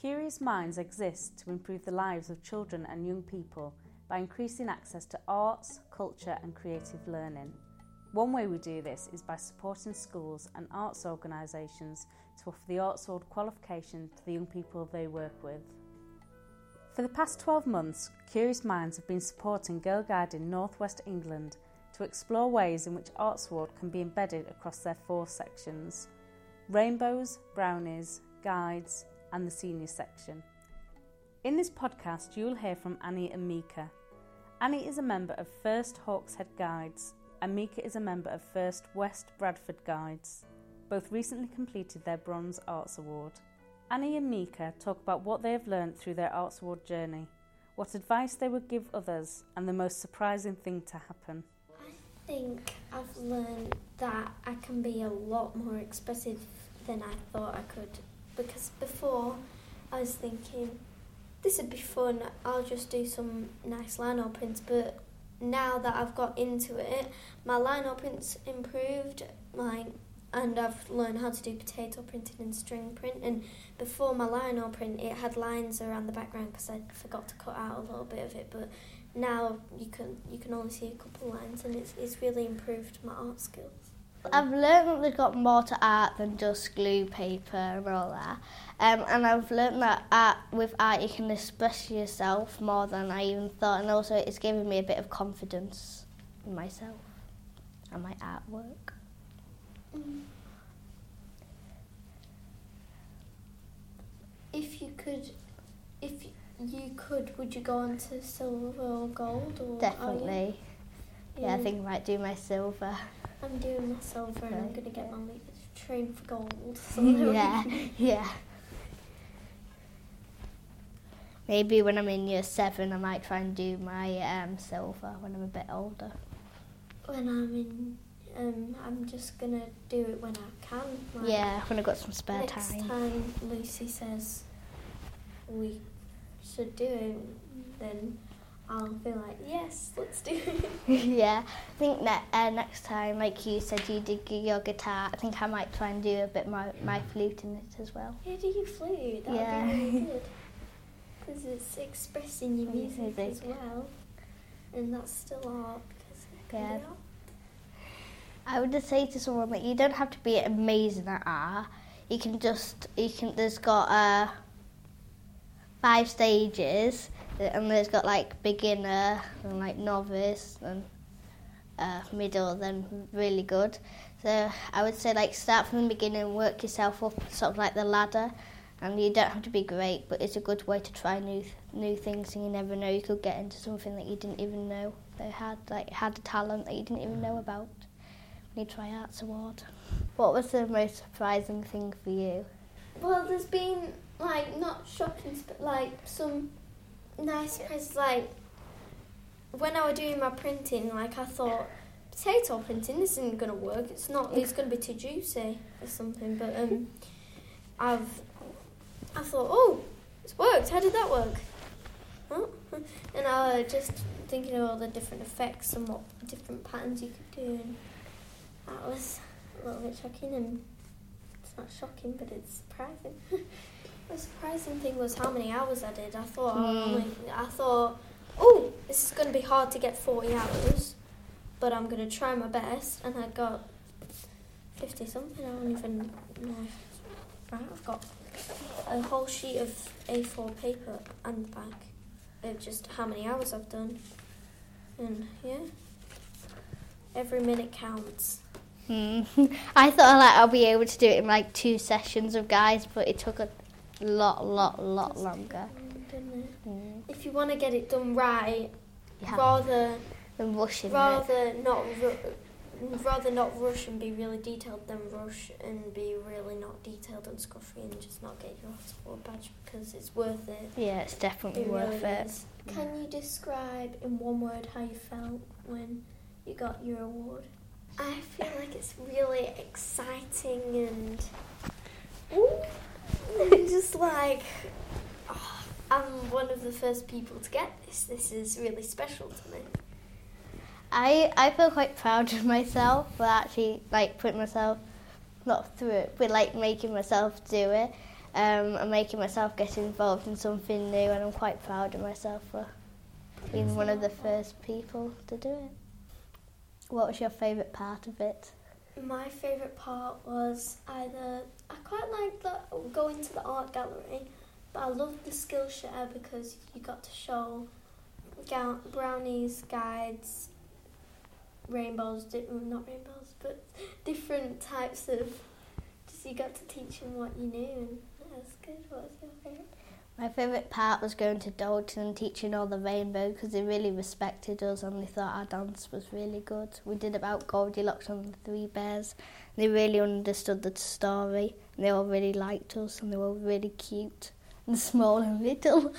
Curious Minds exists to improve the lives of children and young people by increasing access to arts, culture, and creative learning. One way we do this is by supporting schools and arts organisations to offer the Arts Award qualification to the young people they work with. For the past 12 months, Curious Minds have been supporting Girlguiding North West England to explore ways in which Arts Award can be embedded across their four sections rainbows, brownies, guides, and the senior section. In this podcast, you'll hear from Annie and Mika. Annie is a member of First Hawkshead Guides, and Mika is a member of First West Bradford Guides. Both recently completed their Bronze Arts Award. Annie and Mika talk about what they have learned through their Arts Award journey, what advice they would give others, and the most surprising thing to happen. I think I've learned that I can be a lot more expressive than I thought I could. Because before I was thinking, this would be fun, I'll just do some nice lino prints, but now that I've got into it, my lino prints improved, my and I've learned how to do potato printing and string print. And before my lino print, it had lines around the background because I forgot to cut out a little bit of it. But now you can you can only see a couple lines, and it's it's really improved my art skills. I've learned that they've got more to art than just glue paper and all that. Um, and I've learned that art, with art you can express yourself more than I even thought. And also it's given me a bit of confidence in myself and my artwork. If you could, if you could, would you go on to silver or gold? Or Definitely. Yeah, I think I might do my silver. I'm doing my silver and I'm going to get my lead train for gold. So yeah, yeah. Maybe when I'm in year seven, I might try and do my um, silver when I'm a bit older. When I'm in, um, I'm just going to do it when I can. Like, Yeah, when I've got some spare Next time. time Lucy says we should do it, then I'll be like, yes, let's do it. yeah, I think that uh, next time, like you said, you did your guitar. I think I might try and do a bit my my flute in it as well. Yeah, do you flute? That would Yeah. be really good. Because it's expressing your music, as well. And that's still art. Yeah. I would just say to someone that you don't have to be amazing at art. You can just you can. There's got uh, five stages, uh, and there's got like beginner and like novice and uh, middle, then really good. So I would say like start from the beginning work yourself up, sort of like the ladder. And you don't have to be great, but it's a good way to try new new things, and you never know you could get into something that you didn't even know they had, like had a talent that you didn't even know about when you try Arts Award. What was the most surprising thing for you? Well, there's been like not shocking, but like some nice surprises. Like when I was doing my printing, like I thought potato printing this isn't gonna work. It's not. It's gonna be too juicy or something. But um, I've I thought, oh, it's worked. How did that work? Huh? And I was just thinking of all the different effects and what different patterns you could do, and that was a little bit shocking and it's not shocking, but it's surprising. the surprising thing was how many hours I did. I thought, I, only, I thought, oh, this is going to be hard to get 40 hours, but I'm going to try my best, and I got 50 something. I don't even know. Right, I've got a whole sheet of A4 paper and the back of just how many hours I've done, and yeah, every minute counts. Hmm. I thought like I'll be able to do it in like two sessions of guys, but it took a lot, lot, lot longer. Didn't? Mm. If you want to get it done right, You have rather than rushing it. rather not ru- rather not rush and be really detailed than rush and be really not detailed and scruffy and just not get your Arts Award badge because it's worth it. Yeah, it's definitely It worth really it. is. Can you describe in one word how you felt when you got your award? I feel like it's really exciting and ooh, just like oh, I'm one of the first people to get this. This is really special to me. I I feel quite proud of myself for actually like putting myself not through it, but like making myself do it. um, and making myself get involved in something new, and I'm quite proud of myself for being one of the first people to do it. What was your favourite part of it? My favourite part was either I quite liked the, going to the art gallery, but I loved the Skillshare because you got to show ga- brownies, guides, rainbows, di- mm, not rainbows, but different types of. Just you got to teach them what you knew, and that was good. What was your favourite? My favourite part was going to Dalton and teaching all the rainbow because they really respected us and they thought our dance was really good. We did about Goldilocks and the Three Bears. They really understood the story and they all really liked us and they were really cute and small and little.